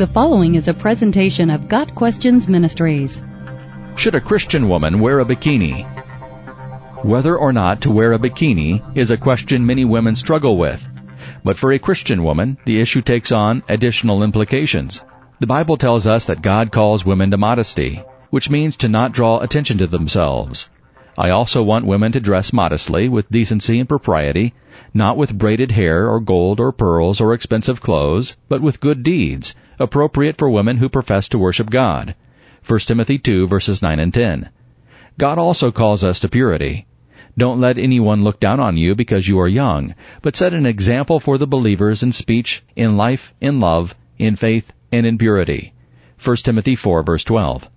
The following is a presentation of Got Questions Ministries. Should a Christian woman wear a bikini? Whether or not to wear a bikini is a question many women struggle with. But for a Christian woman, the issue takes on additional implications. The Bible tells us that God calls women to modesty, which means to not draw attention to themselves. I also want women to dress modestly, with decency and propriety, not with braided hair or gold or pearls or expensive clothes, but with good deeds, appropriate for women who profess to worship God. 1 Timothy 2 verses 9 and 10. God also calls us to purity. Don't let anyone look down on you because you are young, but set an example for the believers in speech, in life, in love, in faith, and in purity. 1 Timothy 4 verse 12.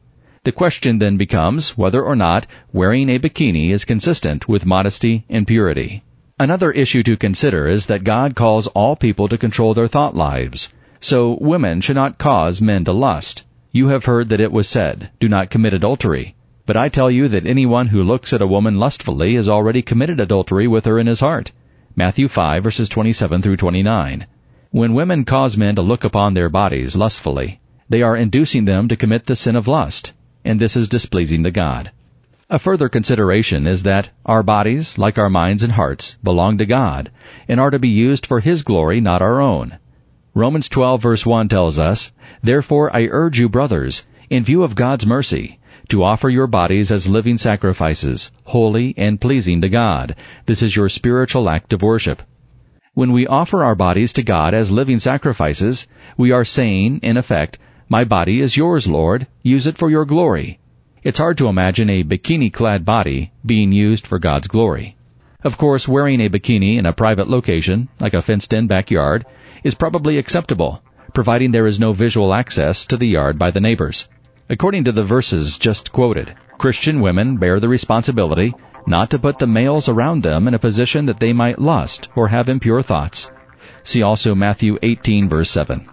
The question then becomes whether or not wearing a bikini is consistent with modesty and purity. Another issue to consider is that God calls all people to control their thought lives. So women should not cause men to lust. You have heard that it was said, do not commit adultery. But I tell you that anyone who looks at a woman lustfully has already committed adultery with her in his heart. Matthew 5 verses 27 through 29. When women cause men to look upon their bodies lustfully, they are inducing them to commit the sin of lust, and this is displeasing to God. A further consideration is that our bodies, like our minds and hearts, belong to God and are to be used for His glory, not our own. Romans 12 verse 1 tells us, Therefore I urge you, brothers, in view of God's mercy, to offer your bodies as living sacrifices, holy and pleasing to God. This is your spiritual act of worship. When we offer our bodies to God as living sacrifices, we are saying, in effect, My body is yours, Lord. Use it for your glory. It's hard to imagine a bikini-clad body being used for God's glory. Of course, wearing a bikini in a private location, like a fenced-in backyard, is probably acceptable, providing there is no visual access to the yard by the neighbors. According to the verses just quoted, Christian women bear the responsibility not to put the males around them in a position that they might lust or have impure thoughts. See also Matthew 18 verse 7.